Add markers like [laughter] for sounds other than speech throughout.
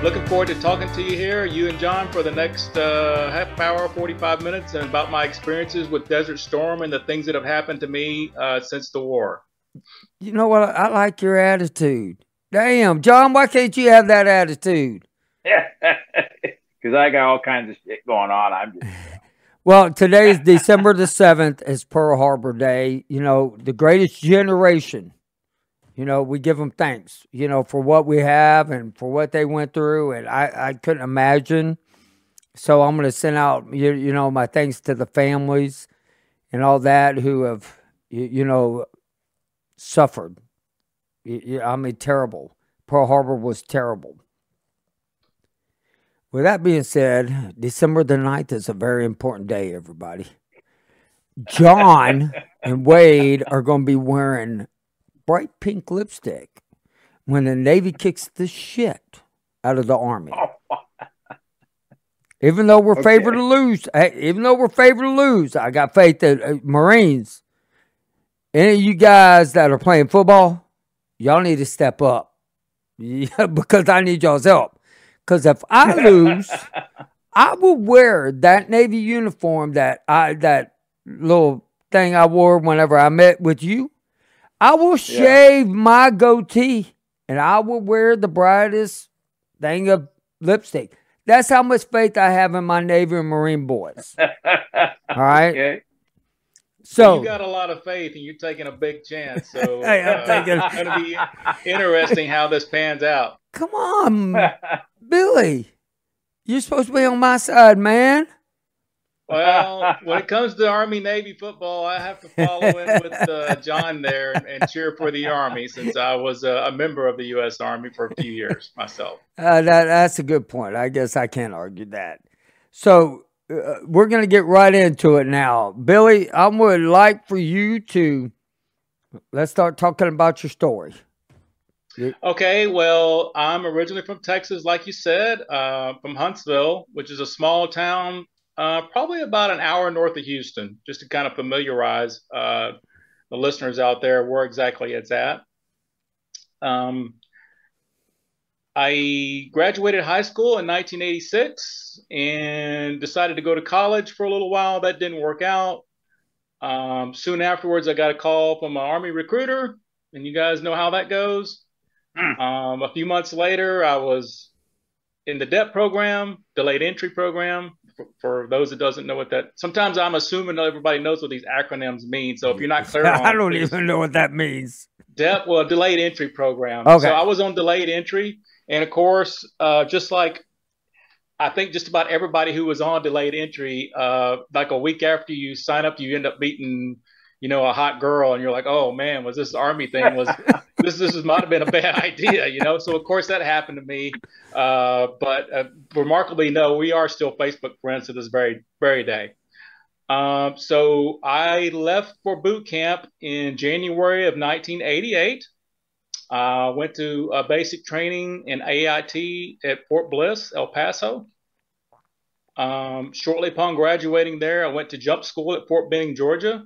I'm looking forward to talking to you here, you and John, for the next uh, half hour, 45 minutes, and about my experiences with Desert Storm and the things that have happened to me uh, since the war. You know what? I like your attitude. Damn, John, why can't you have that attitude? [laughs] Yeah, because I got all kinds of shit going on. I'm just. [laughs] Well, today is December the 7th. It's Pearl Harbor Day. You know, the greatest generation. You know, we give them thanks, you know, for what we have and for what they went through. And I, I couldn't imagine. So I'm going to send out, you, you know, my thanks to the families and all that who have, you, you know, suffered. I mean, terrible. Pearl Harbor was terrible. With that being said, December the 9th is a very important day, everybody. John and Wade are going to be wearing bright pink lipstick when the Navy kicks the shit out of the Army. even though we're okay. favored to lose, even though we're favored to lose, I got faith that uh, Marines, any of you guys that are playing football, y'all need to step up [laughs] because I need y'all's help. Because if I [laughs] lose, I will wear that Navy uniform that I that little thing I wore whenever I met with you. I will shave yeah. my goatee and I will wear the brightest thing of lipstick. That's how much faith I have in my Navy and Marine boys. [laughs] All right. Okay. So you got a lot of faith, and you're taking a big chance. So [laughs] hey, uh, it's going to be interesting how this pans out. Come on, Billy. You're supposed to be on my side, man. Well, [laughs] when it comes to Army Navy football, I have to follow in with uh, John there and, and, cheer for the Army since I was a, a, member of the U.S. Army for a few years myself. Uh, that, that's a good point. I guess I can't argue that. So uh, we're going to get right into it now. Billy, I would like for you to let's start talking about your story. Okay, well, I'm originally from Texas, like you said, uh, from Huntsville, which is a small town, uh, probably about an hour north of Houston, just to kind of familiarize uh, the listeners out there where exactly it's at. Um, I graduated high school in 1986 and decided to go to college for a little while. That didn't work out. Um, soon afterwards, I got a call from an Army recruiter, and you guys know how that goes. Mm. Um, a few months later, I was in the DEP program, delayed entry program. For, for, those that doesn't know what that, sometimes I'm assuming everybody knows what these acronyms mean. So if you're not clear, [laughs] I don't even know what that means. DEP, well, delayed entry program. Okay. So I was on delayed entry, and of course, uh, just like I think just about everybody who was on delayed entry, uh, like a week after you sign up, you end up meeting you know, a hot girl, and you're like, oh man, was this army thing was [laughs] this this might have been a bad idea, you know? So of course that happened to me, uh, but uh, remarkably, no, we are still Facebook friends to this very very day. Um, so I left for boot camp in January of 1988. Uh, went to basic training in AIT at Fort Bliss, El Paso. Um, shortly upon graduating there, I went to jump school at Fort Benning, Georgia.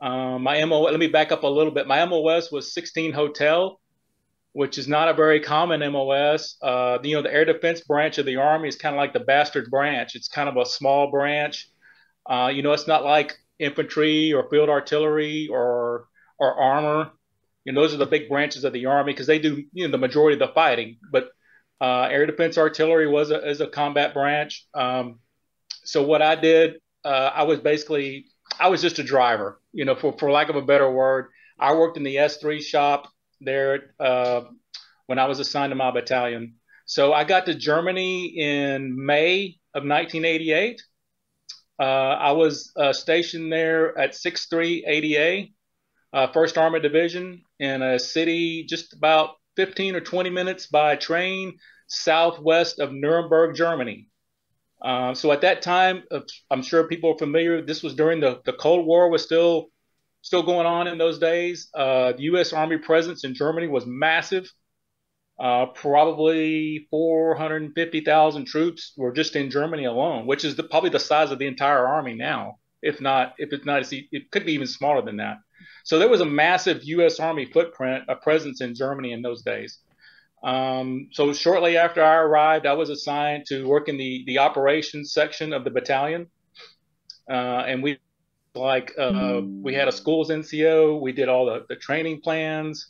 Um, my MO, let me back up a little bit. My MOS was 16 Hotel, which is not a very common MOS. Uh, you know, the air defense branch of the Army is kind of like the bastard branch. It's kind of a small branch. Uh, you know, it's not like infantry or field artillery or or armor. You know, those are the big branches of the Army because they do you know the majority of the fighting. But uh, air defense artillery was a, is a combat branch. Um, so what I did, uh, I was basically I was just a driver, you know, for, for lack of a better word. I worked in the S3 shop there uh, when I was assigned to my battalion. So I got to Germany in May of 1988. Uh, I was uh, stationed there at 6-3 ADA, uh, 1st Armored Division, in a city just about 15 or 20 minutes by train southwest of Nuremberg, Germany. Uh, so at that time, uh, I'm sure people are familiar. This was during the, the Cold War was still still going on in those days. Uh, the U.S. Army presence in Germany was massive. Uh, probably 450,000 troops were just in Germany alone, which is the, probably the size of the entire army now. If not, if it's not, it could be even smaller than that. So there was a massive U.S. Army footprint, a presence in Germany in those days. Um, so shortly after I arrived, I was assigned to work in the the operations section of the battalion, uh, and we like uh, we had a schools NCO. We did all the, the training plans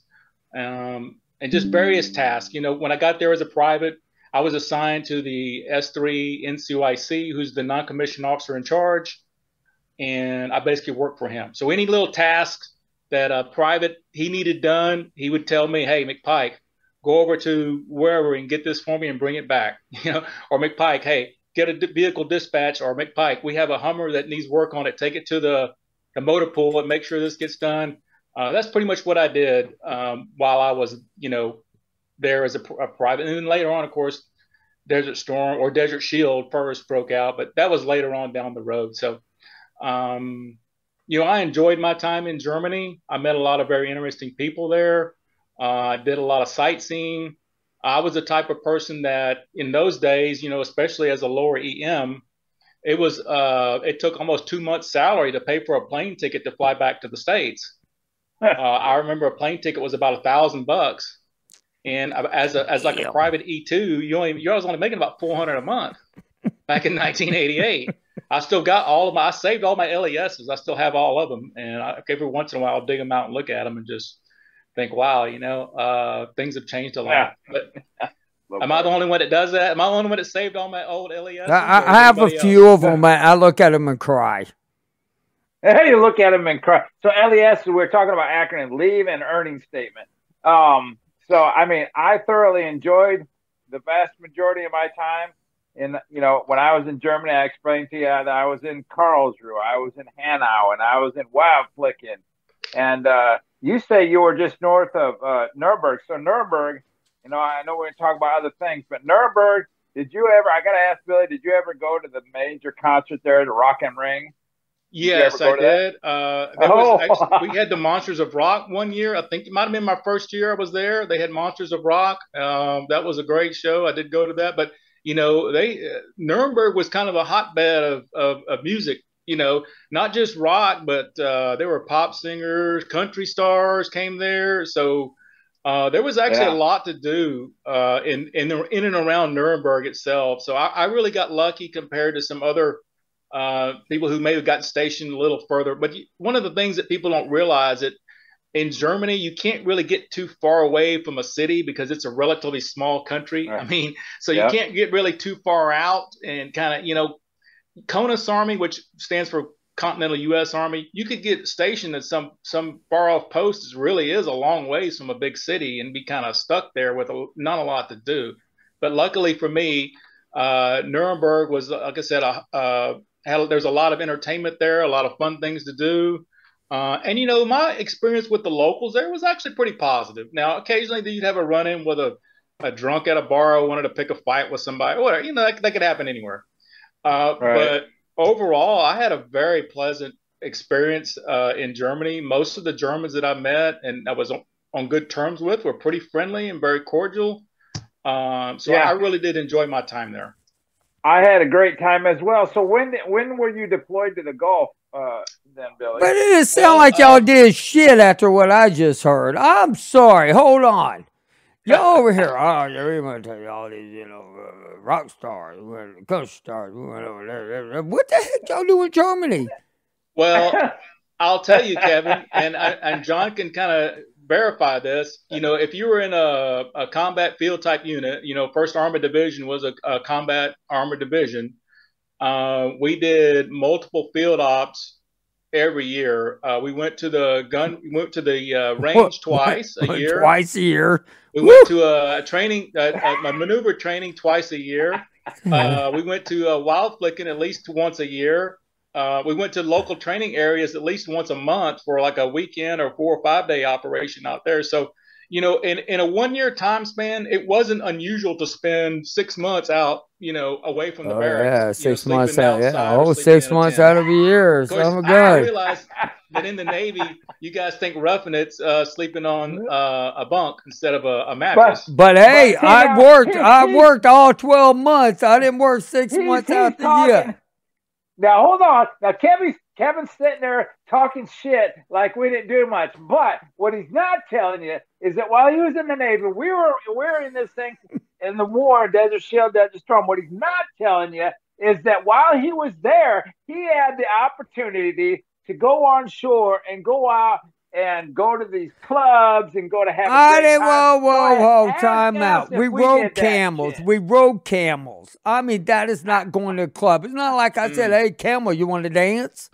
um, and just various tasks. You know, when I got there as a private, I was assigned to the S3 NCOIC, who's the non-commissioned officer in charge, and I basically worked for him. So any little tasks that a private he needed done, he would tell me, "Hey, McPike, go over to wherever and get this for me and bring it back." [laughs] You know, or McPike, "Hey, get a vehicle dispatch," or McPike, "We have a Hummer that needs work on it. Take it to the the motor pool and make sure this gets done." Uh, that's pretty much what I did um, while I was, you know, there as a, a, private. And then later on, of course, Desert Storm or Desert Shield first broke out, but that was later on down the road. So, um, you know, I enjoyed my time in Germany. I met a lot of very interesting people there. Uh, I did a lot of sightseeing. I was the type of person that in those days, you know, especially as a lower EM, it was uh, it took almost two months' salary to pay for a plane ticket to fly back to the states. [laughs] uh, I remember a plane ticket was about a thousand bucks, and as a as like a private E two, you only you was only making about four hundred a month back in [laughs] 1988. I still got all of my I saved all my LESs. I still have all of them, and I, every once in a while I'll dig them out and look at them and just think, wow, you know, uh, things have changed a lot. But [laughs] am I the only one that does that? Am I the only one that saved all my old LES? I, I have a few else? of them. I look at them and cry. Hey, you look at them and cry. So LES, we're talking about acronym leave and earning statement. Um, so I mean, I thoroughly enjoyed the vast majority of my time. In you know, when I was in Germany, I explained to you that I was in Karlsruhe, I was in Hanau, and I was in Wildflecken. And uh, you say you were just north of uh, Nuremberg. So Nuremberg, you know, I know we're going to talk about other things, but Nuremberg. Did you ever? I got to ask Billy. Did you ever go to the major concert there, the Rock am Ring? Yes, I did. Uh, oh. actually, we had the Monsters of Rock one year. I think it might have been my first year I was there. They had Monsters of Rock. Um, that was a great show. I did go to that, but you know, they uh, Nuremberg was kind of a hotbed of, of, of music. You know, not just rock, but uh, there were pop singers, country stars came there. So uh, there was actually yeah. a lot to do uh, in in the, in and around Nuremberg itself. So I, I really got lucky compared to some other uh, people who may have gotten stationed a little further. But one of the things that people don't realize that in Germany, you can't really get too far away from a city because it's a relatively small country. Right. I mean, so you can't get really too far out and kind of, you know, CONUS Army, which stands for Continental U.S. Army, you could get stationed at some some far off posts. Really is a long ways from a big city and be kind of stuck there with a, not a lot to do. But luckily for me, uh, Nuremberg was, like I said, a, had, there's a lot of entertainment there, a lot of fun things to do. Uh, and you know, my experience with the locals there was actually pretty positive. Now, occasionally you'd have a run in with a, a drunk at a bar who wanted to pick a fight with somebody, whatever. You know, that, that could happen anywhere. Uh, right. But overall, I had a very pleasant experience uh, in Germany. Most of the Germans that I met and I was on, on good terms with were pretty friendly and very cordial. Um, so yeah. I really did enjoy my time there. I had a great time as well. So when when were you deployed to the Gulf uh, then, Billy? But it didn't sound like y'all uh, did shit after what I just heard. I'm sorry. Hold on. Y'all over here, oh, we want to tell you all these, you know, uh, rock stars, ghost stars. We went over there. What the heck y'all do in Germany? Well, [laughs] I'll tell you, Kevin, and and John can kind of verify this. You know, if you were in a, a combat field type unit, you know, First Armored Division was a, a combat armored division. Uh, we did multiple field ops every year. Uh, we went to the gun, we went to the uh, [laughs] range twice a year. [laughs] Twice a year. We Woo! went to a, training, a, a, maneuver training twice a year. [laughs] Uh, we went to a Wildflecken at least once a year uh, we went to local training areas at least once a month for like a weekend or four or five day operation out there. So, you know, in, in a one year time span, it wasn't unusual to spend six months out, you know, away from the oh, barracks. Yeah, six know, months out. Yeah. Oh, six months out of a year. Of course, so good. I realized that in the Navy, you guys think roughing it's uh, sleeping on uh, a bunk instead of a, a mattress. But, but hey, but, I worked. I worked all twelve months. I didn't work six months out the year. Now hold on. Now Kevin's Kevin's sitting there talking shit like we didn't do much. But what he's not telling you is that while he was in the Navy, we were we were in this thing in the war, Desert Shield, Desert Storm. What he's not telling you is that while he was there, he had the opportunity to go on shore and go out and go to these clubs and go to have. I did. Whoa, whoa, whoa! Time out. We, we rode camels. We rode camels. I mean, that is not going to a club. It's not like I said, mm. "Hey, camel, you want to dance?"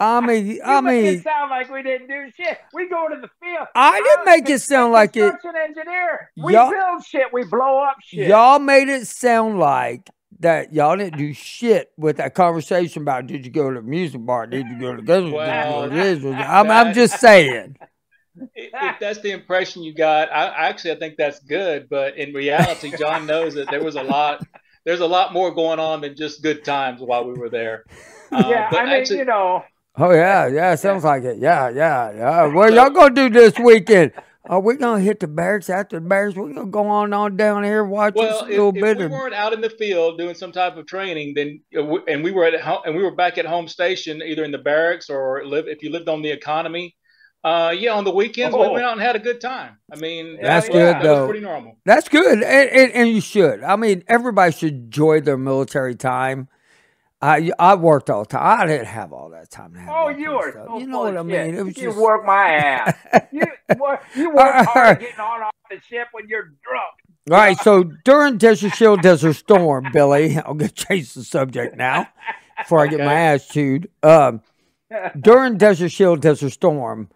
I mean, I mean, it sound like we didn't do shit. We go to the field. I didn't make it sound like it. Engineer. We build shit. We blow up shit. Y'all made it sound like that y'all didn't do shit with that conversation about did you go to the music bar? Did you go to the well, [laughs] I'm, I'm just saying. If, if, that's the impression you got, I actually I think that's good. But in reality, John knows that there was a lot. There's a lot more going on than just good times while we were there. [laughs] Uh, yeah, I mean, actually, you know. Oh yeah, yeah, sounds like it. Yeah, yeah, yeah. What y'all gonna do this weekend? Are we gonna hit the Bears after the Bears? We're gonna go on on down here watch well, a little if, bit. If we weren't out in the field doing some type of training, then uh, and we were at home and we were back at home station, either in the barracks or live if you lived on the economy. Uh, yeah, on the weekends oh. we went out and had a good time. I mean, that's yeah, good that though. pretty normal. That's good, and, and, and you should. I mean, everybody should enjoy their military time. I I worked all the time. I didn't have all that time to have. Oh, you were. you know what I mean? It was you just... work my ass. [laughs] you work, you work hard getting on off the ship when you're drunk. All right. So during Desert Shield, Desert Storm, Billy, I'm going [laughs] to change the subject now before I get my ass chewed. Um, during Desert Shield, Desert Storm,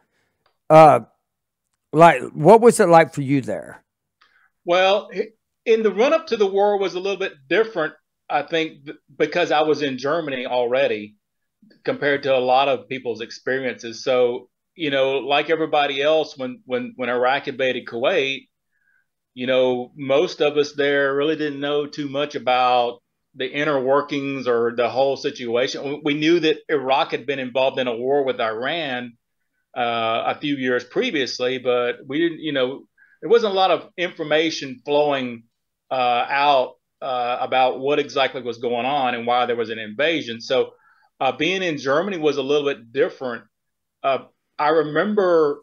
uh, like what was it like for you there? Well, in the run up to the war was a little bit different I think because I was in Germany already compared to a lot of people's experiences. So, you know, like everybody else, when when when Iraq invaded Kuwait, you know, most of us there really didn't know too much about the inner workings or the whole situation. We knew that Iraq had been involved in a war with Iran a few years previously, but we didn't, you know, there wasn't a lot of information flowing uh, out uh, about what exactly was going on and why there was an invasion. So uh, being in Germany was a little bit different. Uh, I remember,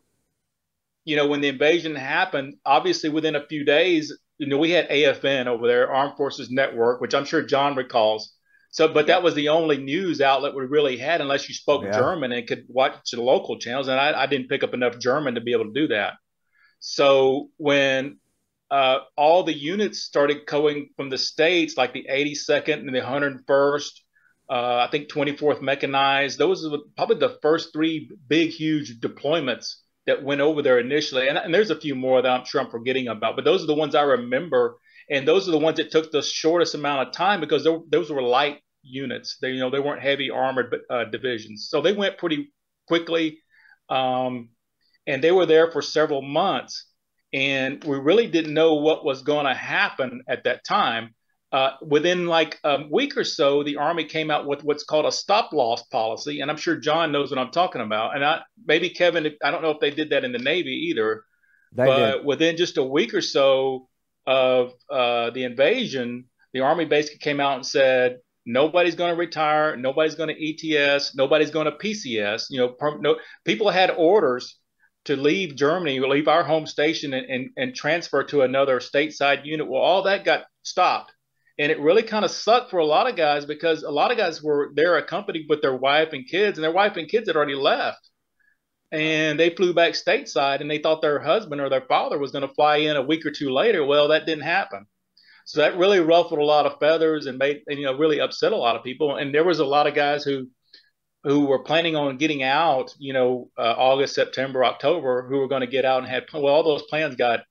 you know, when the invasion happened, obviously within a few days, you know, we had AFN over there, Armed Forces Network, which I'm sure John recalls. So, but that was the only news outlet we really had, unless you spoke yeah. German and could watch the local channels. And I, I didn't pick up enough German to be able to do that. So when uh, all the units started going from the states, like the 82nd and the 101st. Uh, I think 24th Mechanized. Those are probably the first three big, huge deployments that went over there initially. And, and, there's a few more that I'm sure I'm forgetting about, but those are the ones I remember. And those are the ones that took the shortest amount of time because those were light units. They, you know, they weren't heavy armored uh, divisions, so they went pretty quickly. Um, and they were there for several months and we really didn't know what was going to happen at that time. Uh, within like a week or so, the Army came out with what's called a stop loss policy, and I'm sure John knows what I'm talking about. And I, maybe Kevin, I don't know if they did that in the Navy either, they but did. within just a week or so of uh, the invasion, the Army basically came out and said nobody's going to retire, nobody's going to ETS, nobody's going to PCS. You know, per, no, people had orders to leave Germany, leave our home station and, and, and transfer to another stateside unit. Well, all that got stopped. And it really kind of sucked for a lot of guys because a lot of guys were there accompanied with their wife and kids, and their wife and kids had already left. And they flew back stateside and they thought their husband or their father was going to fly in a week or two later. Well, that didn't happen. So that really ruffled a lot of feathers and made, and, you know, really upset a lot of people. And there was a lot of guys who who were planning on getting out, you know, uh, August, September, October, who were going to get out and had well, all those plans got,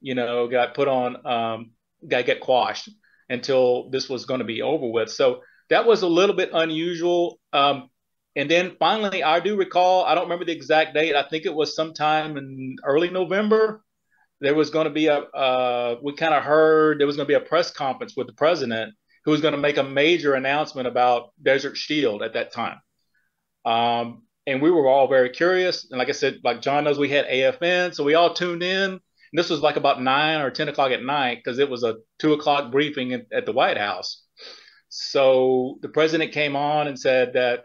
you know, got put on, um, got get quashed until this was going to be over with. So that was a little bit unusual. Um, and then finally, I do recall, I don't remember the exact date. I think it was sometime in early November. There was going to be a, uh, we kind of heard there was going to be a press conference with the president who was going to make a major announcement about Desert Shield at that time. Um, and we were all very curious. And like I said, like John knows, we had AFN, so we all tuned in. And this was like about nine or ten o'clock at night because it was a two o'clock briefing at, at the White House. So the president came on and said that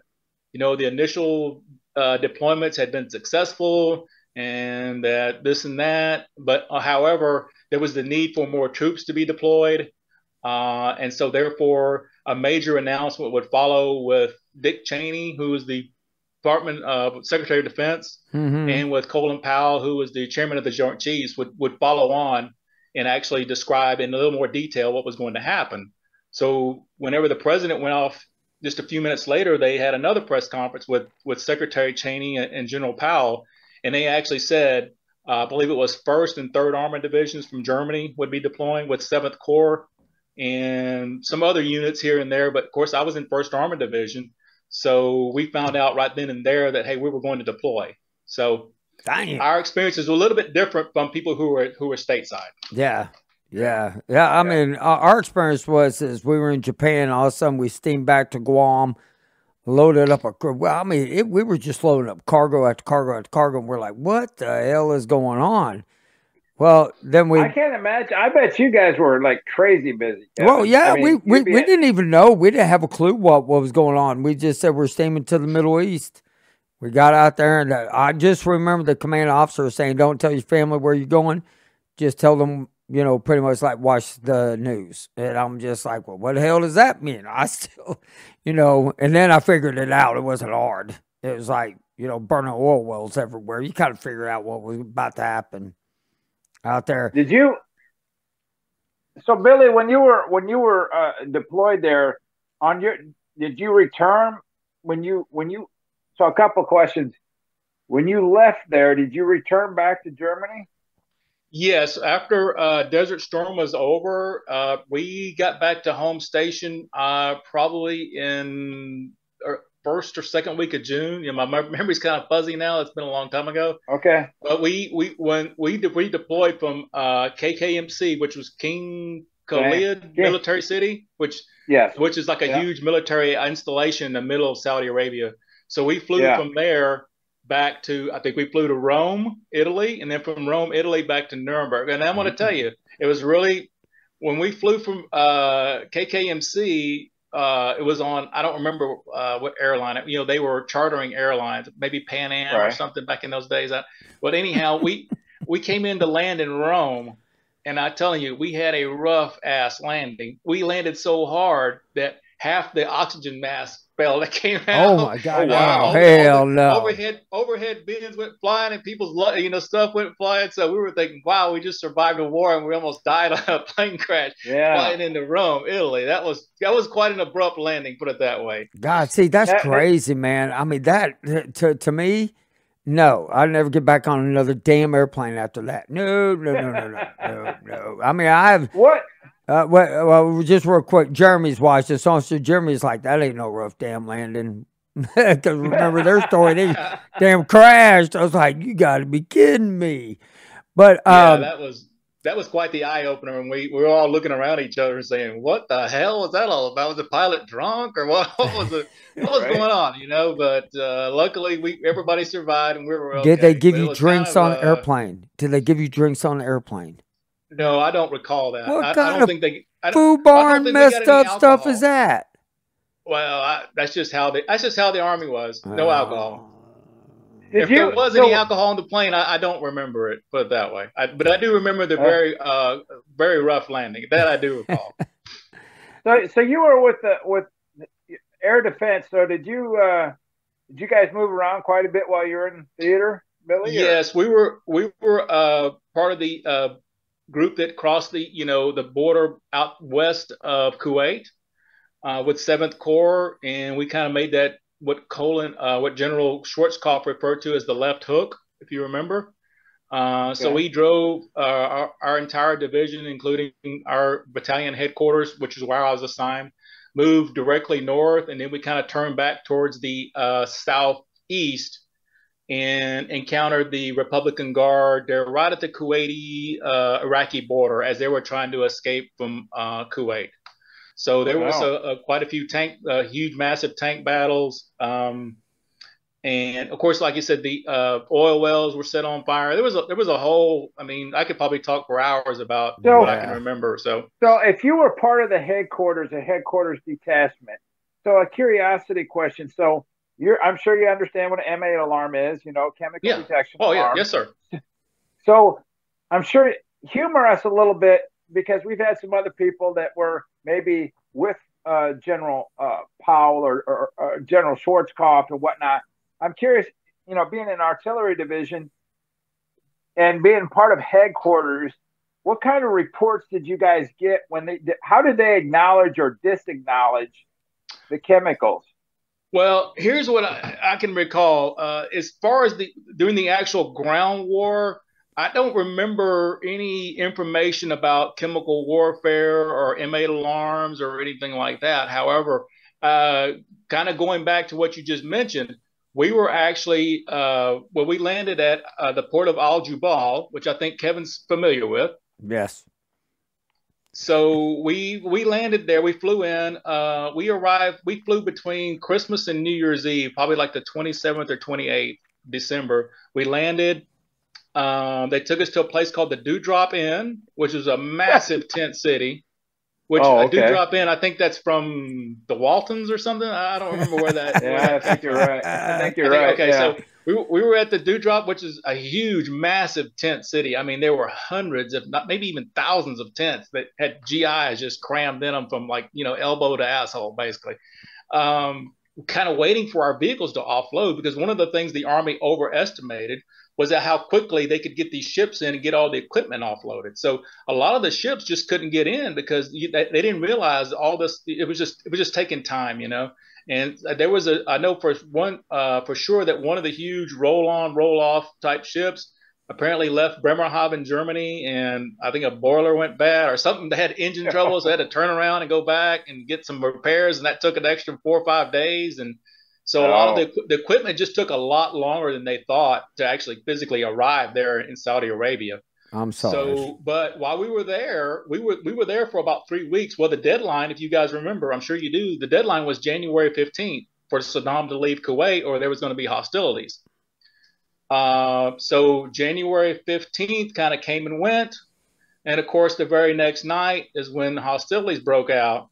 you know, the initial uh, deployments had been successful and that this and that. But uh, however, there was the need for more troops to be deployed. Uh, and so, therefore, a major announcement would follow with Dick Cheney, who was the Department of Secretary of Defense, mm-hmm. and with Colin Powell, who was the chairman of the Joint Chiefs, would, would follow on and actually describe in a little more detail what was going to happen. So, whenever the president went off just a few minutes later, they had another press conference with, with Secretary Cheney and, and General Powell, and they actually said, uh, I believe it was First and Third Armored Divisions from Germany would be deploying with Seventh Corps and some other units here and there. But of course, I was in First Armored Division, so we found out right then and there that hey, we were going to deploy. So Dang. our experiences were a little bit different from people who were who were stateside. Yeah, yeah, yeah. I mean, our experience was is we were in Japan. All of a sudden, we steamed back to Guam, loaded up a. Well, I mean, it, we were just loading up cargo after cargo after cargo, and we're like, "What the hell is going on?" Well, then we. I can't imagine. I bet you guys were like crazy busy. Kevin. Well, yeah, I mean, we we, we didn't even know. We didn't have a clue what what was going on. We just said we're steaming to the Middle East. We got out there, and uh, I just remember the command officer saying, "Don't tell your family where you're going. Just tell them you know, pretty much like watch the news. And I'm just like, well, what the hell does that mean? [laughs] I still, you know, and then I figured it out. It wasn't hard. It was like, you know, burning oil wells everywhere. You kind of figure out what was about to happen out there. Did you? So Billy, when you were when you were uh, deployed there, on your did you return when you when you? So a couple questions. When you left there, did you return back to Germany? Yes, after uh, Desert Storm was over, uh, we got back to home station uh, probably in er, first or second week of June. You know, my memory's kind of fuzzy now. It's been a long time ago. Okay. But we we when we we deployed from uh, KKMC, which was King Khalid yeah. military city, which yes, which is like a yeah. huge military installation in the middle of Saudi Arabia. So we flew yeah. from there back to I think we flew to Rome, Italy, and then from Rome, Italy back to Nuremberg. And I'm going to mm-hmm. tell you, it was really when we flew from uh, KKMC. Uh, it was on I don't remember uh, what airline. You know, they were chartering airlines, maybe Pan Am right. or something back in those days. But anyhow, we we came in to land in Rome, and I'm telling you, we had a rough ass landing. We landed so hard that half the oxygen mask fell that came oh out. Oh my god! Oh, wow. Hell over, no! Overhead overhead bins went flying, and people's you know stuff went flying. So we were thinking, wow, we just survived a war, and we almost died [laughs] on a plane crash yeah. flying into Rome, Italy. That was that was quite an abrupt landing, put it that way. God, see, that's that, crazy, man. I mean, that to to me. No, I'd never get back on another damn airplane after that. No, no, no, no, no, no, no. I mean, I've what uh, well, well, just real quick, Jeremy's watching. So, so Jeremy's like, that ain't no rough damn landing. [laughs] Because remember their story, they [laughs] damn crashed. I was like, you got to be kidding me. But um, yeah, that was that was quite the eye opener, and we, we were all looking around each other and saying, "What the hell was that all about? Was the pilot drunk, or what, what was it? [laughs] What was right. going on?" You know. But uh, luckily, we everybody survived, and we were. Okay. Did they give but you drinks kind of, on uh, airplane? Did they give you drinks on the airplane? No, I don't recall that. What I, kind I don't of think they. I food barn messed up stuff is that? Well, I, that's just how the that's just how the army was. No uh, alcohol. if you, there was so, any alcohol on the plane, I, I, don't remember it. Put it that way. I, but I do remember the uh, very uh, very rough landing. That I do [laughs] recall. so, so you were with the with air defense. So did you uh, did you guys move around quite a bit while you were in theater, Billy? Yes, or? we were we were uh, part of the uh, group that crossed the you know the border out west of Kuwait uh, with Seventh Corps, and we kind of made that what Colin, uh, what General Schwarzkopf referred to as the left hook, if you remember. Uh, so we drove uh, our, our, entire division, including our battalion headquarters, which is where I was assigned, moved directly north, and then we kind of turned back towards the uh, southeast and encountered the Republican Guard. They're right at the Kuwaiti uh, Iraqi border as they were trying to escape from uh, Kuwait. So there wow. was a, a, quite a few tank, uh, huge, massive tank battles. Um, and of course, like you said, the uh, oil wells were set on fire. There was a, there was a whole. I mean, I could probably talk for hours about so, what I can remember. So, so if you were part of the headquarters, a headquarters detachment, so a curiosity question. So you're I'm sure you understand what an M8 alarm is. You know, chemical yeah. detection. Oh alarm. yeah, yes sir. So I'm sure humor us a little bit because we've had some other people that were maybe with uh, General uh, Powell or, or, or, General Schwarzkopf and whatnot. I'm curious, you know, being an artillery division and being part of headquarters, what kind of reports did you guys get when they? How did they acknowledge or disacknowledge the chemicals? Well, here's what I, I can recall. Uh, as far as the during the actual ground war, I don't remember any information about chemical warfare or M8 alarms or anything like that. However, uh, kind of going back to what you just mentioned, we were actually uh, well, we landed at uh, the port of Al Jubail, which I think Kevin's familiar with. Yes. So we we landed there. We flew in. Uh, we arrived. We flew between Christmas and New Year's Eve, probably like the 27th or 28th December. We landed um, they took us to a place called the Dewdrop Inn, which is a massive [laughs] tent city. Which oh, okay. Dewdrop Inn, I think that's from the Waltons or something. I don't remember where that. yeah, where I think you're right. I think [laughs] you're I think, right. Okay, yeah. so we, we were at the Dewdrop, which is a huge, massive tent city. I mean, there were hundreds, if not maybe even thousands of tents that had GIs just crammed in them from like you know elbow to asshole, basically. Um, kind of waiting for our vehicles to offload because one of the things the Army overestimated was that how quickly they could get these ships in and get all the equipment offloaded. So a lot of the ships just couldn't get in because they, they, didn't realize all this. It was just it was just taking time, you know. And there was a I know for one uh, for sure that one of the huge roll on roll off type ships apparently left Bremerhaven, Germany, and I think a boiler went bad or something. They had engine trouble, so they had to turn around and go back and get some repairs, and that took an extra four or five days. And so oh. a lot of the, the equipment just took a lot longer than they thought to actually physically arrive there in Saudi Arabia. I'm sorry. So, but while we were there, we were we were there for about three weeks. Well, the deadline, if you guys remember, I'm sure you do, the deadline was January 15th for Saddam to leave Kuwait, or there was going to be hostilities. Uh, so January 15th kind of came and went, and of course, the very next night is when hostilities broke out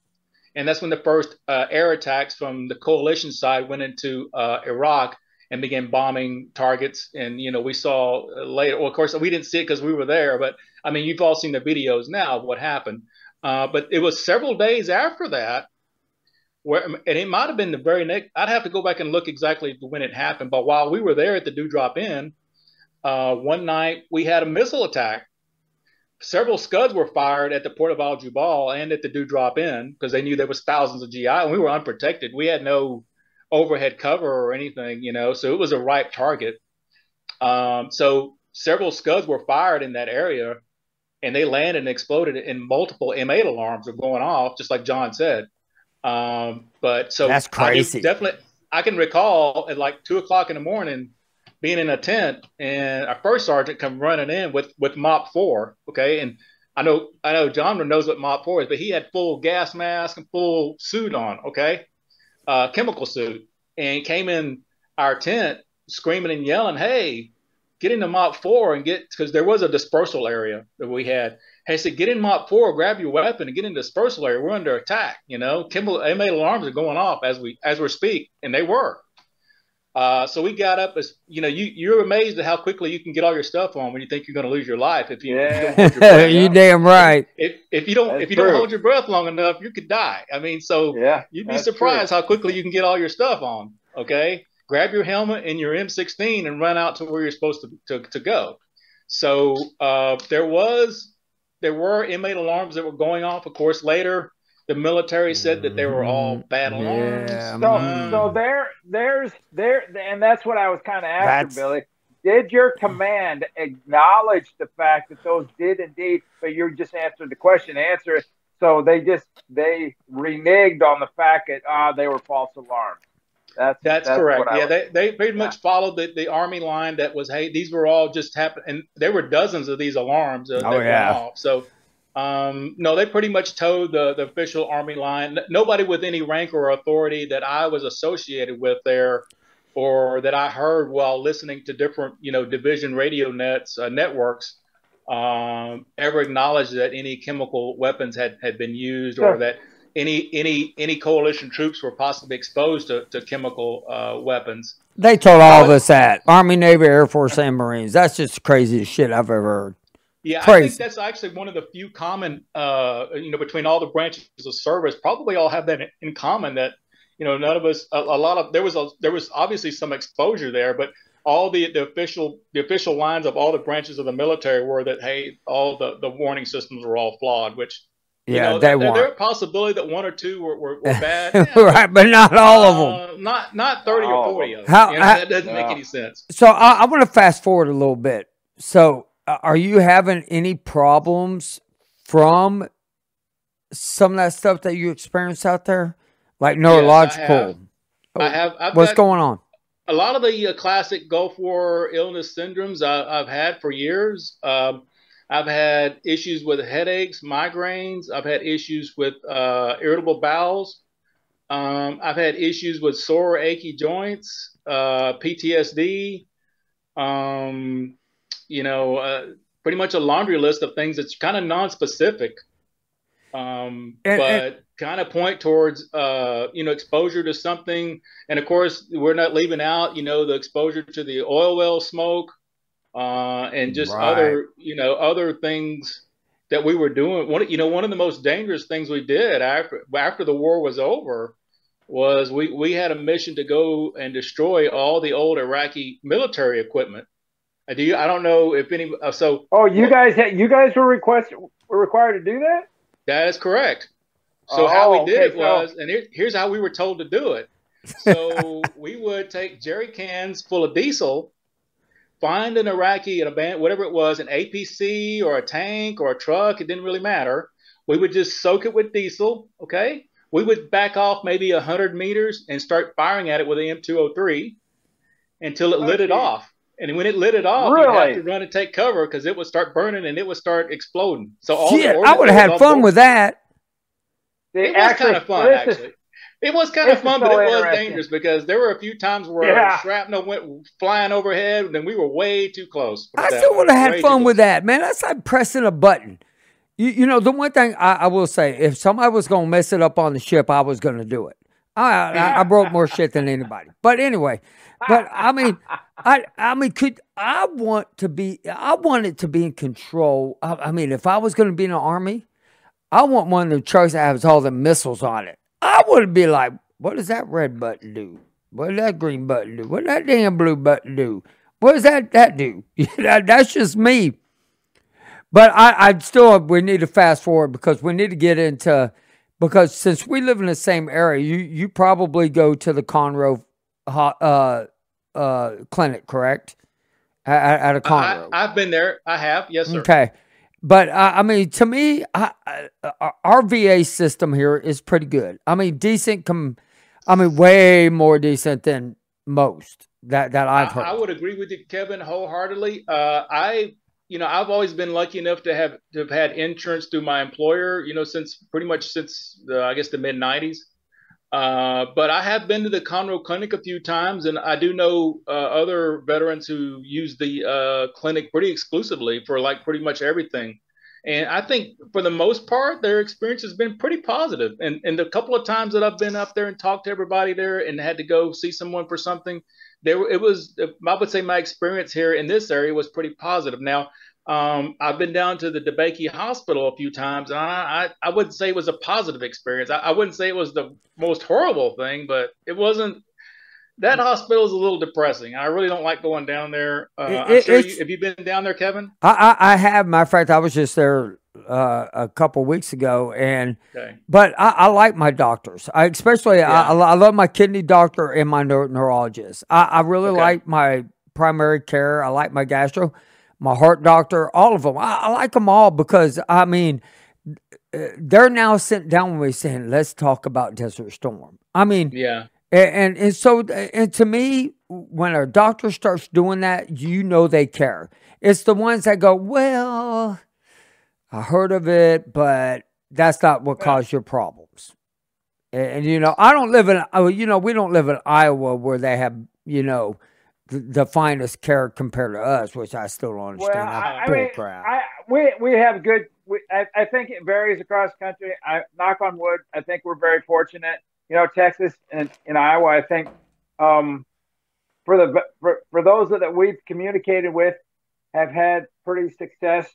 and that's when the first uh, air attacks from the coalition side went into uh, Iraq and began bombing targets. And you know, we saw later. Well, of course, we didn't see it because we were there, but I mean, you've all seen the videos now of what happened. Uh, but it was several days after that, where and it might have been the very next. I'd have to go back and look exactly when it happened. But while we were there at the Dewdrop Inn, uh, one night we had a missile attack several scuds were fired at the port of Al Jubail and at the Dewdrop Inn because they knew there was thousands of GI and we were unprotected. We had no overhead cover or anything, you know, so it was a ripe target. Um, so several scuds were fired in that area and they landed and exploded and multiple M8 alarms were going off, just like John said. Um, but so that's crazy. I definitely, I can recall at like two o'clock in the morning, being in a tent and our first sergeant come running in with with MOPP four okay and i know i know john knows what MOPP four is but he had full gas mask and full suit on okay uh, chemical suit and came in our tent screaming and yelling hey get into MOPP four and get because there was a dispersal area that we had. Hey said get in MOPP four grab your weapon and get in dispersal area. We're under attack you know. Chemical M8 alarms are going off as we as we speak and they were uh, so we got up as you know, you you're amazed at how quickly you can get all your stuff on when you think you're going to lose your life. If you, yeah. [laughs] you damn right. If, if you don't that's if you true. don't hold your breath long enough, you could die. I mean, so yeah, you'd be surprised true. how quickly you can get all your stuff on. Okay, grab your helmet and your M16 and run out to where you're supposed to to, to go. So uh, there was there were M8 alarms that were going off. Of course, later the military said that they were all mm-hmm. bad alarms. Yeah. So, mm. so there, there's there, and that's what I was kind of after, that's... Billy. Did your command acknowledge the fact that those did indeed? But you just answered the question. Answer it. So they just they reneged on the fact that ah they were false alarms. That's that's, that's correct. Yeah, was, they, they pretty yeah. much followed the, the army line that was hey these were all just happening. and there were dozens of these alarms. Uh, oh yeah. So um, no, they pretty much toed the, the official Army line. Nobody with any rank or authority that I was associated with there or that I heard while listening to different, you know, division radio nets, uh, networks, um, ever acknowledged that any chemical weapons had, had been used sure. or that any any any coalition troops were possibly exposed to, to chemical uh, weapons. They told all of us that Army, Navy, Air Force, and Marines. That's just the craziest shit I've ever heard. Yeah, Crazy. I think that's actually one of the few common, uh, you know, between all the branches of service. Probably all have that in common that, you know, none of us. A, a lot of there was a there was obviously some exposure there, but all the, the official the official lines of all the branches of the military were that hey, all the the warning systems were all flawed, which yeah, know, they there, a possibility that one or two were, were, were bad, [laughs] yeah, right? But not all of them. Uh, not not thirty or forty of them. How, you know, that doesn't make any sense. So I, I want to fast forward a little bit. So uh, are you having any problems from some of that stuff that you experience out there, like neurological? Yes, I have. I have I've What's going on? A lot of the uh, classic Gulf War illness syndromes I, have had for years. Um, I've had issues with headaches, migraines. I've had issues with uh, irritable bowels. Um, I've had issues with sore, achy joints, uh, PTSD. Um, you know, uh, pretty much a laundry list of things that's kind of non-specific, um, and, but kind of point towards, uh, you know, exposure to something. And of course, we're not leaving out, you know, the exposure to the oil well smoke uh, and just right. other, you know, other things that we were doing. One, you know, one of the most dangerous things we did after after the war was over was we we had a mission to go and destroy all the old Iraqi military equipment. Do you? I don't know if any. Uh, so. Oh, you guys, you guys were requested were required to do that. That is correct. So oh, how we did okay, it was, so... and here, here's how we were told to do it. So [laughs] we would take jerry cans full of diesel, find an Iraqi, an band, whatever it was, an APC or a tank or a truck. It didn't really matter. We would just soak it with diesel. Okay. We would back off maybe hundred meters and start firing at it with an M203 until it lit it off. And when it lit it off, really? you have to run and take cover because it would start burning and it would start exploding. So all Shit, I would have had fun with that. It was kind of fun, actually. It was kind of fun, so but it was dangerous because there were a few times where yeah. shrapnel went flying overhead, and we were way too close. I still would have had fun with that, man. That's like pressing a button. You, you know, the one thing I, I will say, if somebody was going to mess it up on the ship, I was going to do it. I, I, I broke more shit than anybody. But anyway, but I mean, [laughs] I I mean, could I want to be? I want it to be in control. I, I mean, if I was going to be in the army, I want one of the trucks that has all the missiles on it. I would be like, what does that red button do? What does that green button do? What does that damn blue button do? What does that that do? [laughs] that, that's just me. But I, I still we need to fast forward because we need to get into because since we live in the same area, you you probably go to the Conroe uh, uh, clinic, correct? At, at a Conroe. I, have been there. I have. Yes, sir. Okay. But uh, I mean, to me, I, uh, our VA system here is pretty good. I mean, decent. Com- I mean, way more decent than most that that I've heard. I, I would agree with you, Kevin, wholeheartedly. Uh, I, you know, I've always been lucky enough to have to have had insurance through my employer. You know, since pretty much since the, I guess the mid '90s. Uh, but I have been to the Conroe Clinic a few times, and I do know uh, other veterans who use the uh, clinic pretty exclusively for like pretty much everything. And I think for the most part, their experience has been pretty positive. And, and the couple of times that I've been up there and talked to everybody there and had to go see someone for something, there it was. I would say my experience here in this area was pretty positive. Now um, I've been down to the DeBakey Hospital a few times, and I, I, I wouldn't say it was a positive experience. I, I, wouldn't say it was the most horrible thing, but it wasn't. That hospital is a little depressing. I really don't like going down there. Uh, it, sure you, have you been down there, Kevin? I, I, I, have. My fact, I was just there uh, a couple weeks ago, and okay. but I, I, like my doctors. I especially yeah. I, I, love my kidney doctor and my neurologist. I, really okay. like my primary care. I like my gastro my heart doctor, all of them. I, I like them all because, I mean, they're now sitting down with me saying, let's talk about Desert Storm. I mean, yeah. And, and so, and to me, when a doctor starts doing that, you know they care. It's the ones that go, well, I heard of it, but that's not what caused your problems. And, and, you know, I don't live in, you know, we don't live in Iowa where they have, you know, the, finest care compared to us, which I still don't understand. Well, I, I mean, I, we we have good. We, I, I think it varies across the country. I knock on wood. I think we're very fortunate. You know, Texas and in Iowa. I think um, for the for, for those that we've communicated with, have had pretty success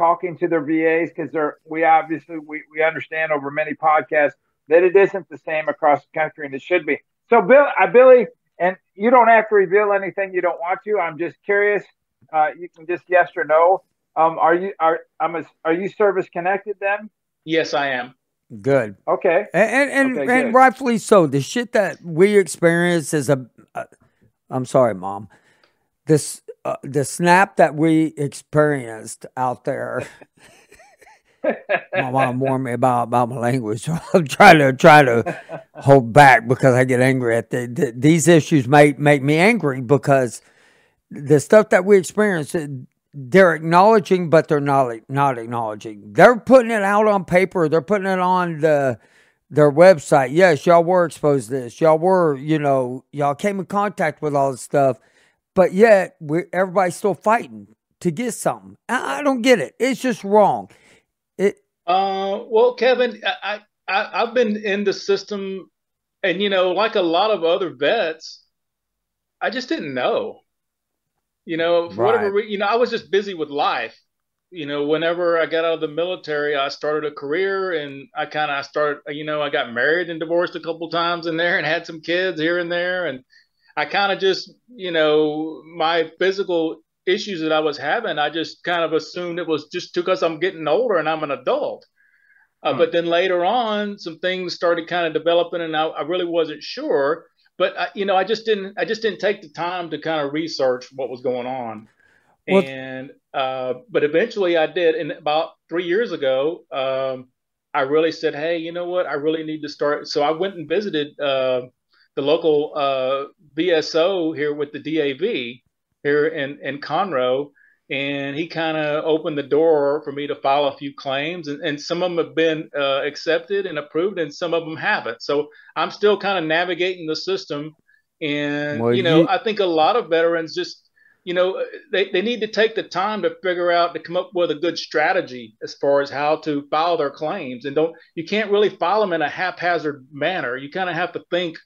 talking to their VAs because they're we obviously we, we understand over many podcasts that it isn't the same across the country and it should be. So Bill, uh, Billy, and you don't have to reveal anything you don't want to. I'm just curious. Uh, you can just yes or no. Um, are you are I'm a, are you service connected then? Yes, I am. Good. Okay. And and okay, and, rightfully so. The shit that we experience is a. Uh, I'm sorry, mom. This uh, the snap that we experienced out there. my mom warned me about about my language, [laughs] so I'm trying to try to hold back because I get angry at the, the, these issues. Make make me angry because the stuff that we experience they're acknowledging, but they're not not acknowledging. They're putting it out on paper. They're putting it on the their website. Yes, y'all were exposed to this. Y'all were, you know, y'all came in contact with all this stuff, but yet everybody's still fighting to get something. I, I, don't get it. It's just wrong. It. Uh, well, Kevin, I, I I've been in the system, and you know, like a lot of other vets, I just didn't know. You know, for right. whatever you know, I was just busy with life. You know, whenever I got out of the military, I started a career, and I kind of started. You know, I got married and divorced a couple times in there, and had some kids here and there, and I kind of just, you know, my physical issues that I was having, I just kind of assumed it was just because I'm getting older and I'm an adult. Uh, hmm. But then later on, some things started kind of developing, and I, I really wasn't sure but I, you know, I just didn't. I just didn't take the time to kind of research what was going on. Well, and uh, but eventually, I did. And about three years ago, um, I really said, "Hey, you know what? I really need to start." So I went and visited uh, the local uh, VSO here with the DAV here in in Conroe, and he kind of opened the door for me to file a few claims and, and some of them have been uh, accepted and approved and some of them haven't. So i'm still kind of navigating the system and well, you know you... i think a lot of veterans just you know they, they need to take the time to figure out to come up with a good strategy as far as how to file their claims and don't you can't really file them in a haphazard manner. You kind of have to think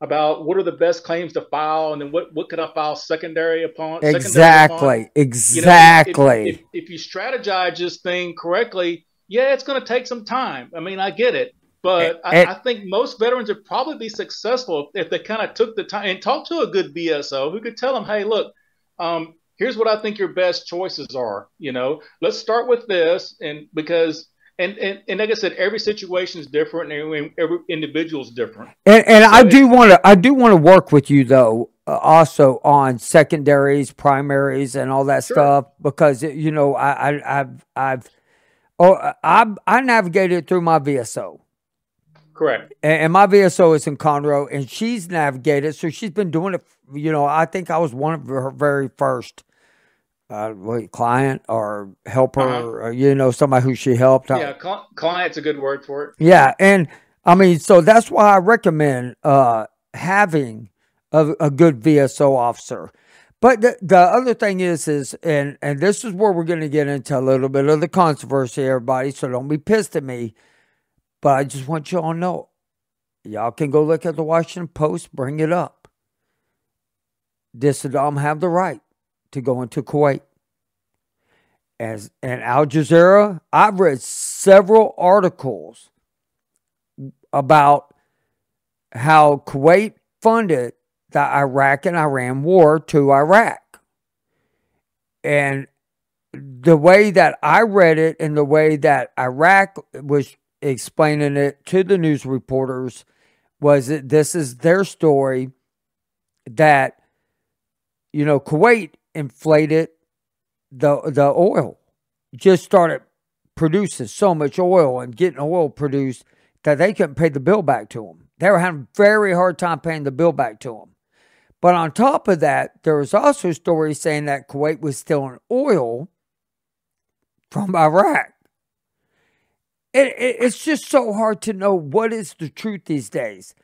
about what are the best claims to file and then what, what could I file secondary upon. Exactly. Secondary upon. Exactly. You know, if, if, if, you strategize this thing correctly, yeah, it's going to take some time. I mean, I get it. But I, I, think most veterans would probably be successful if they kind of took the time and talked to a good VSO who could tell them, hey, look, um, here's what I think your best choices are. You know, let's start with this. And because and, and and like I said, every situation is different, and every individual is different. And, and so I do want to I do want to work with you though, uh, also on secondaries, primaries, and all that sure. stuff because you know I, I have I've oh I I navigated through my VSO. Correct. And, and my VSO is in Conroe, and she's navigated, so she's been doing it. You know, I think I was one of her very first uh, client or helper, uh-huh. or, you know, somebody who she helped. Yeah, cl- client's a good word for it. Yeah, and I mean, so that's why I recommend uh, having a, a, good VSO officer. But the, the other thing is, is and and this is where we're going to get into a little bit of the controversy, everybody. So don't be pissed at me. But I just want y'all to know, y'all can go look at the Washington Post, bring it up. Did Saddam have the right to go into Kuwait. As and Al Jazeera, I've read several articles about how Kuwait funded the Iraq and Iran war to Iraq. And the way that I read it and the way that Iraq was explaining it to the news reporters was that this is their story that you know Kuwait inflated the the oil. Just started producing so much oil and getting oil produced that they couldn't pay the bill back to them. They were having a very hard time paying the bill back to them. But on top of that, there was also stories saying that Kuwait was stealing oil from Iraq. It, it, it's just so hard to know what is the truth these days.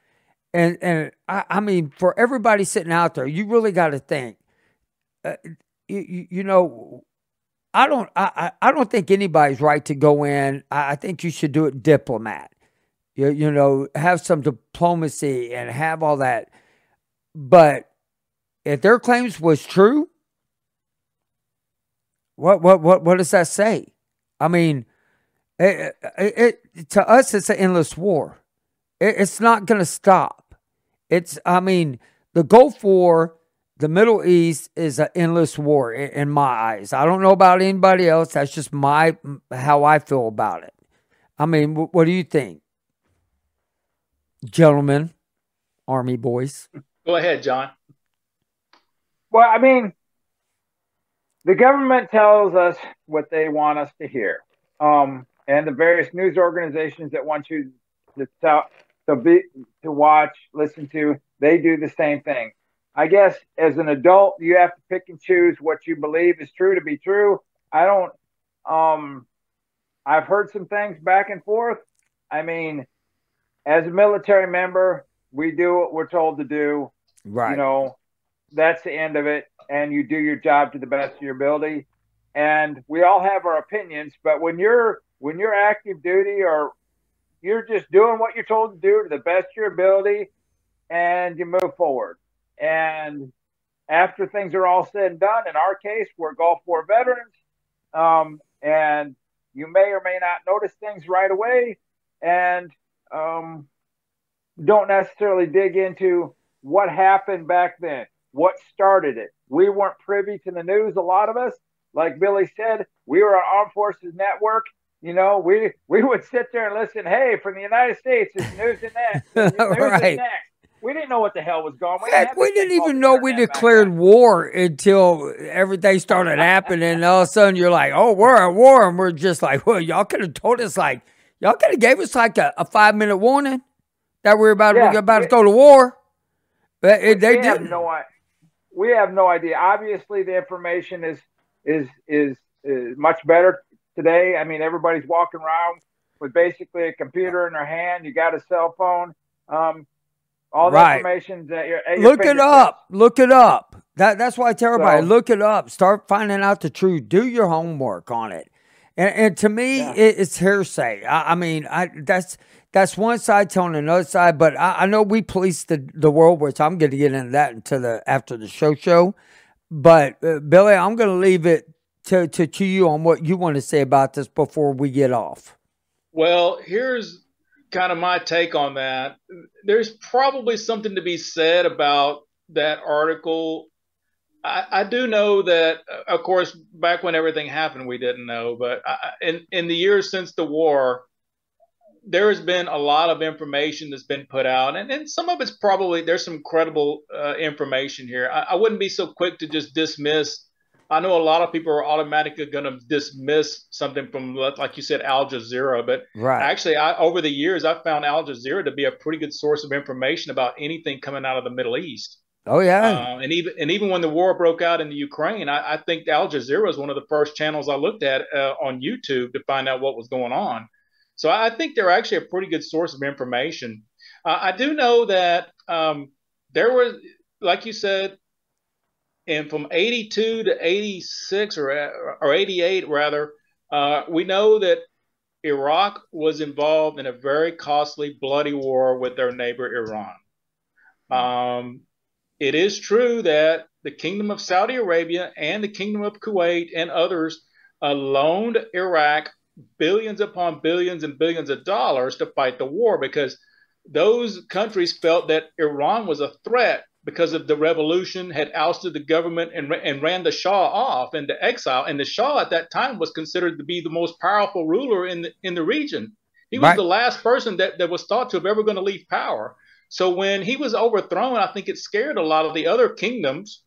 And and I, I mean, for everybody sitting out there, you really got to think uh, you, you know, I don't I, I don't think anybody's right to go in. I, I think you should do it diplomat. You you know have some diplomacy and have all that. But if their claims was true, what what what what does that say? I mean, it, it, it to us it's an endless war. It, it's not going to stop. It's I mean the Gulf War the Middle East is an endless war in, in, my eyes. I don't know about anybody else. That's just my how I feel about it. I mean, what do you think, gentlemen, Army boys? Go ahead, John. Well, I mean, the government tells us what they want us to hear, um, and the various news organizations that want you to tell, to be to watch, listen to, they do the same thing. I guess as an adult, you have to pick and choose what you believe is true to be true. I don't. Um, I've heard some things back and forth. I mean, as a military member, we do what we're told to do. Right. You know, that's the end of it, and you do your job to the best of your ability. And we all have our opinions, but when you're when you're active duty or you're just doing what you're told to do to the best of your ability, and you move forward. And after things are all said and done, in our case, we're Gulf War veterans, um, and you may or may not notice things right away, and um, don't necessarily dig into what happened back then, what started it. We weren't privy to the news. A lot of us, like Billy said, we were on Armed Forces Network. You know, we we would sit there and listen. Hey, from the United States, it's news and that. [laughs] News right. next we didn't know what the hell was going. We, we didn't even know we declared war until everything started happening. and all of a sudden, you're like, "Oh, we're at war," and we're just like, "Well, y'all could have told us like, y'all could have gave us like a, a five minute warning that we're about yeah, about we, to go to war." But it, they didn't. No, we have no idea. Obviously, the information is is is is much better today. I mean, everybody's walking around with basically a computer in their hand. You got a cell phone. Um, all the right. information that you're look it up. Look it up. That that's why I tell everybody so, look it up. Start finding out the truth. Do your homework on it. And, and to me, yeah. it, it's hearsay. I, I, mean, I that's that's one side telling another side. But I, I know we police the the world, which I'm going to get into that until the after the show show. But uh, Billy, I'm going to leave it to, to to you on what you want to say about this before we get off. Well, here's kind of my take on that. There's probably something to be said about that article. I, I do know that, of course, back when everything happened, we didn't know. But I, in in the years since the war, there has been a lot of information that's been put out, and, and some of it's probably there's some credible uh, information here. I, I wouldn't be so quick to just dismiss I know a lot of people are automatically going to dismiss something from, like you said, Al Jazeera. But right. actually, I, over the years, I've found Al Jazeera to be a pretty good source of information about anything coming out of the Middle East. Oh yeah, uh, and even and even when the war broke out in the Ukraine, I, I think Al Jazeera was one of the first channels I looked at uh, on YouTube to find out what was going on. So I think they're actually a pretty good source of information. Uh, I do know that um, there was, like you said, and from 82 to 86 or, or 88 rather, uh, we know that Iraq was involved in a very costly, bloody war with their neighbor Iran. Um, it is true that the Kingdom of Saudi Arabia and the Kingdom of Kuwait and others uh, loaned Iraq billions upon billions and billions of dollars to fight the war because those countries felt that Iran was a threat because of the revolution had ousted the government and, and ran the Shah off into exile. And the Shah at that time was considered to be the most powerful ruler in the, in the region. He was right. the last person that, that was thought to have ever going to leave power. So when he was overthrown, I think it scared a lot of the other kingdoms,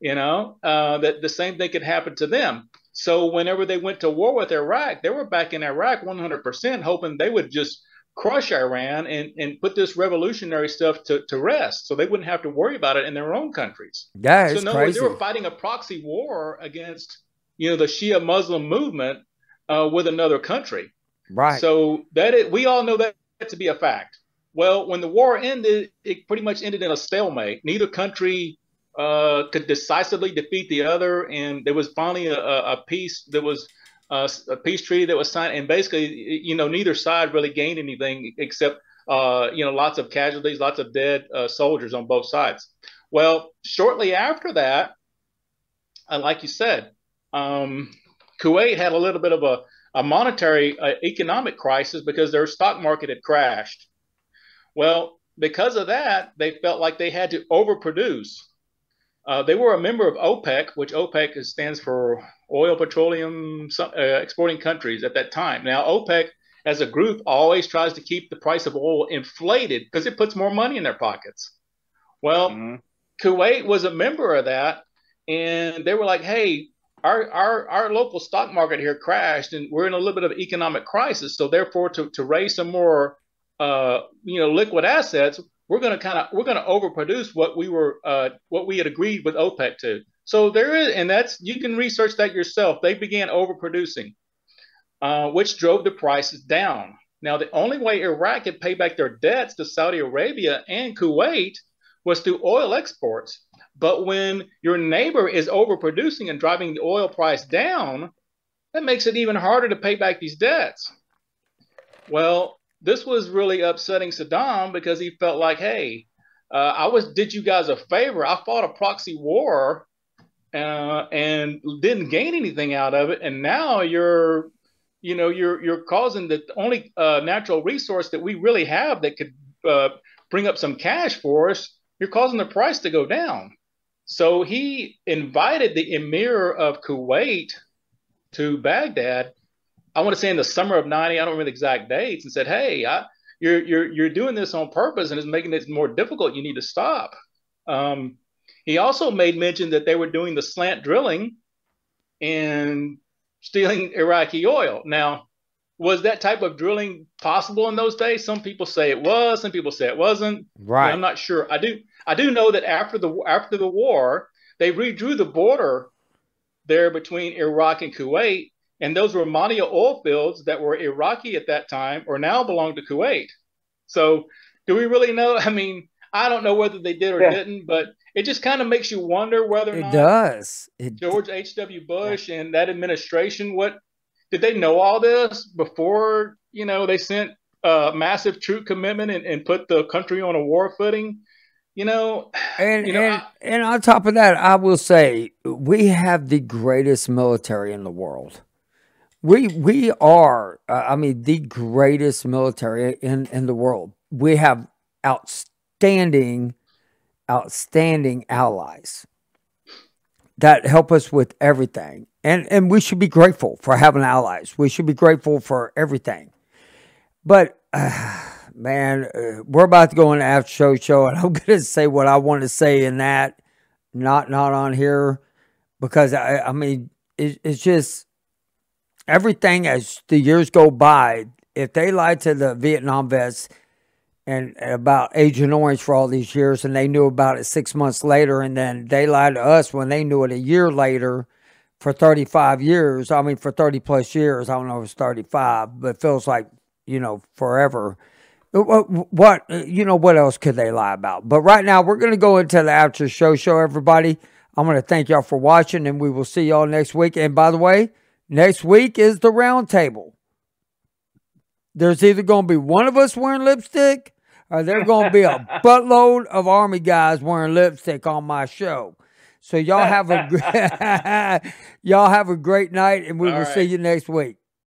you know, uh, that the same thing could happen to them. So whenever they went to war with Iraq, they were back in Iraq 100%, hoping they would just crush Iran and, and put this revolutionary stuff to, to rest so they wouldn't have to worry about it in their own countries. Yeah, so no, crazy. they were fighting a proxy war against you know the Shia Muslim movement uh, with another country. Right. So that it, we all know that to be a fact. Well, when the war ended, it pretty much ended in a stalemate. Neither country uh, could decisively defeat the other, and there was finally a, a peace that was uh, a peace treaty that was signed, and basically, you know, neither side really gained anything except uh, you know lots of casualties, lots of dead uh, soldiers on both sides. Well, shortly after that, uh, like you said, um, Kuwait had a little bit of a, a monetary uh, economic crisis because their stock market had crashed. Well, because of that, they felt like they had to overproduce. Uh, they were a member of OPEC, which OPEC stands for Oil Petroleum uh, Exporting Countries at that time. Now, OPEC as a group always tries to keep the price of oil inflated because it puts more money in their pockets. Well, mm-hmm. Kuwait was a member of that, and they were like, "Hey, our our our local stock market here crashed, and we're in a little bit of economic crisis. So therefore, to to raise some more, uh, you know, liquid assets, we're going to kind of we're going to overproduce what we were uh, what we had agreed with OPEC to. So there is, and that's you can research that yourself. They began overproducing, uh, which drove the prices down. Now, the only way Iraq could pay back their debts to Saudi Arabia and Kuwait was through oil exports. But when your neighbor is overproducing and driving the oil price down, that makes it even harder to pay back these debts. Well, this was really upsetting Saddam because he felt like, hey, uh, I was did you guys a favor. I fought a proxy war uh, and didn't gain anything out of it, and now you're, you know, you're you're causing the only uh, natural resource that we really have that could uh, bring up some cash for us. You're causing the price to go down. So he invited the emir of Kuwait to Baghdad. I want to say in the summer of 90, I don't remember the exact dates, and said, Hey, I, you're, you're, you're doing this on purpose and it's making it more difficult. You need to stop. Um, he also made mention that they were doing the slant drilling and stealing Iraqi oil. Now, was that type of drilling possible in those days? Some people say it was, some people say it wasn't. Right. I'm not sure. I do I do know that after the after the war, they redrew the border there between Iraq and Kuwait, and those were Rumaila oil fields that were Iraqi at that time or now belong to Kuwait. So, do we really know? [laughs] I mean, I don't know whether they did or yeah. didn't, but it just kind of makes you wonder whether it does. It George H. W. Bush yeah. and that administration what did they know all this before you know they sent a massive troop commitment and, and put the country on a war footing? You know, [sighs] and you know, and, I, and on top of that, I will say we have the greatest military in the world. We we are, uh, I mean, the greatest military in in the world. We have outstanding, outstanding allies that help us with everything and and we should be grateful for having allies. We should be grateful for everything. But uh, [sighs] man, uh, we're about to go into after show show, and I'm [laughs] going to say what I want to say in that, not not on here, because I I mean it, it's just everything as the years go by. If they lied to the Vietnam vets and about Agent Orange for all these years, and they knew about it six months later, and then they lied to us when they knew it a year later for 35 years. I mean, for 30 plus years. I don't know if it's 35, but it feels like, you know, forever. Uh, uh, what, what, you know, what else could they lie about? But right now, we're going to go into the after show show, everybody. I'm going to thank y'all for watching, and we will see y'all next week. And by the way, next week is the roundtable. There's either going to be one of us wearing lipstick, or there's going to be a [laughs] buttload of army guys wearing lipstick on my show. So y'all have a [laughs] y'all have a great night, and we All will right. see you next week.